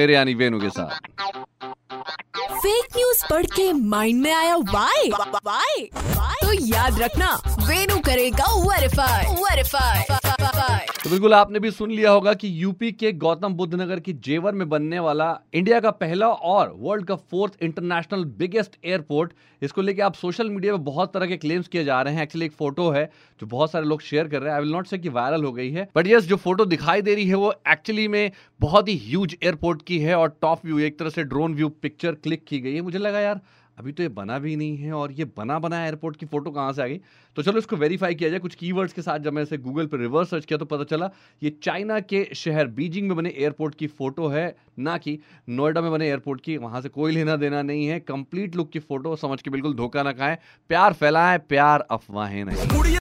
मेरे यानी वेनु के साथ। फेक न्यूज़ पढ़ के माइंड में आया वाई वाई तो याद रखना वेनु करेगा वेरीफाई वेरीफाई बिल्कुल आपने भी सुन लिया होगा कि यूपी के गौतम बुद्ध नगर की जेवर में बनने वाला इंडिया का पहला और वर्ल्ड का फोर्थ इंटरनेशनल बिगेस्ट एयरपोर्ट, इसको लेके आप सोशल मीडिया में बहुत तरह के क्लेम्स किए जा रहे हैं। एक्चुअली एक फ़ोटो है जो बहुत सारे लोग शेयर कर रहे हैं। आई विल नॉट से कि वायरल हो गई है बट यस जो फ़ोटो दिखाई दे रही है वो एक्चुअली में बहुत ही ह्यूज एयरपोर्ट की है और टॉप व्यू एक तरह से ड्रोन व्यू पिक्चर क्लिक की गई है। मुझे लगा यार अभी तो ये बना भी नहीं है और ये बना बना एयरपोर्ट की फ़ोटो कहाँ से आ गई? तो चलो इसको वेरीफाई किया जाए, कुछ कीवर्ड्स के साथ जब मैं इसे गूगल पर रिवर्स सर्च किया तो पता चला, ये चाइना के शहर बीजिंग में बने एयरपोर्ट की फ़ोटो है, ना कि नोएडा में बने एयरपोर्ट की, वहाँ से कोई लेना देना नहीं है कंप्लीट लुक की फ़ोटो समझ के बिल्कुल धोखा ना खाएँ, प्यार फैलाएँ, प्यार अफवाहें नहीं।